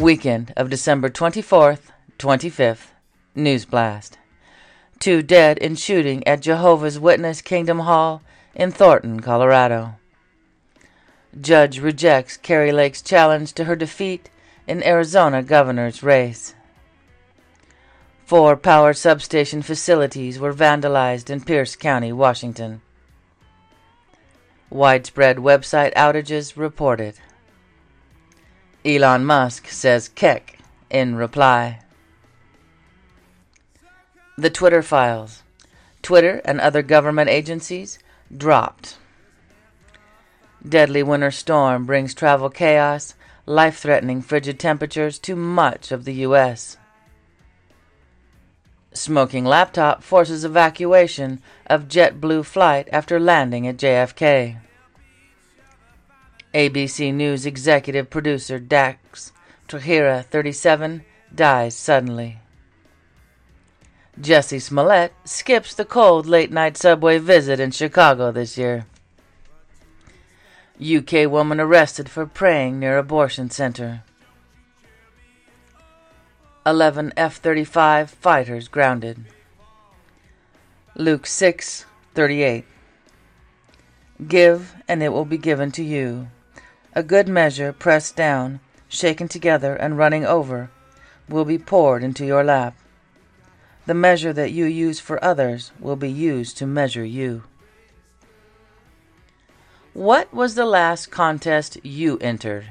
Weekend of December 24th, 25th. News Blast. Two dead in shooting at Jehovah's Witness Kingdom Hall in Thornton, Colorado. Judge rejects Kari Lake's challenge to her defeat in Arizona governor's race. Four power substation facilities were vandalized in Pierce County, Washington. Widespread website outages reported. Elon Musk says Kek in reply. The Twitter files. Twitter and other government agencies dropped. Deadly winter storm brings travel chaos, life threatening frigid temperatures to much of the U.S. Smoking laptop forces evacuation of JetBlue flight after landing at JFK. ABC News executive producer Dax Trujillo, 37, dies suddenly. Jussie Smollett skips the cold late night subway visit in Chicago this year. UK woman arrested for praying near abortion center. 11 F 35 fighters grounded. Luke 6 38. Give, and it will be given to you. A good measure, pressed down, shaken together, and running over, will be poured into your lap. The measure that you use for others will be used to measure you. What was the last contest you entered?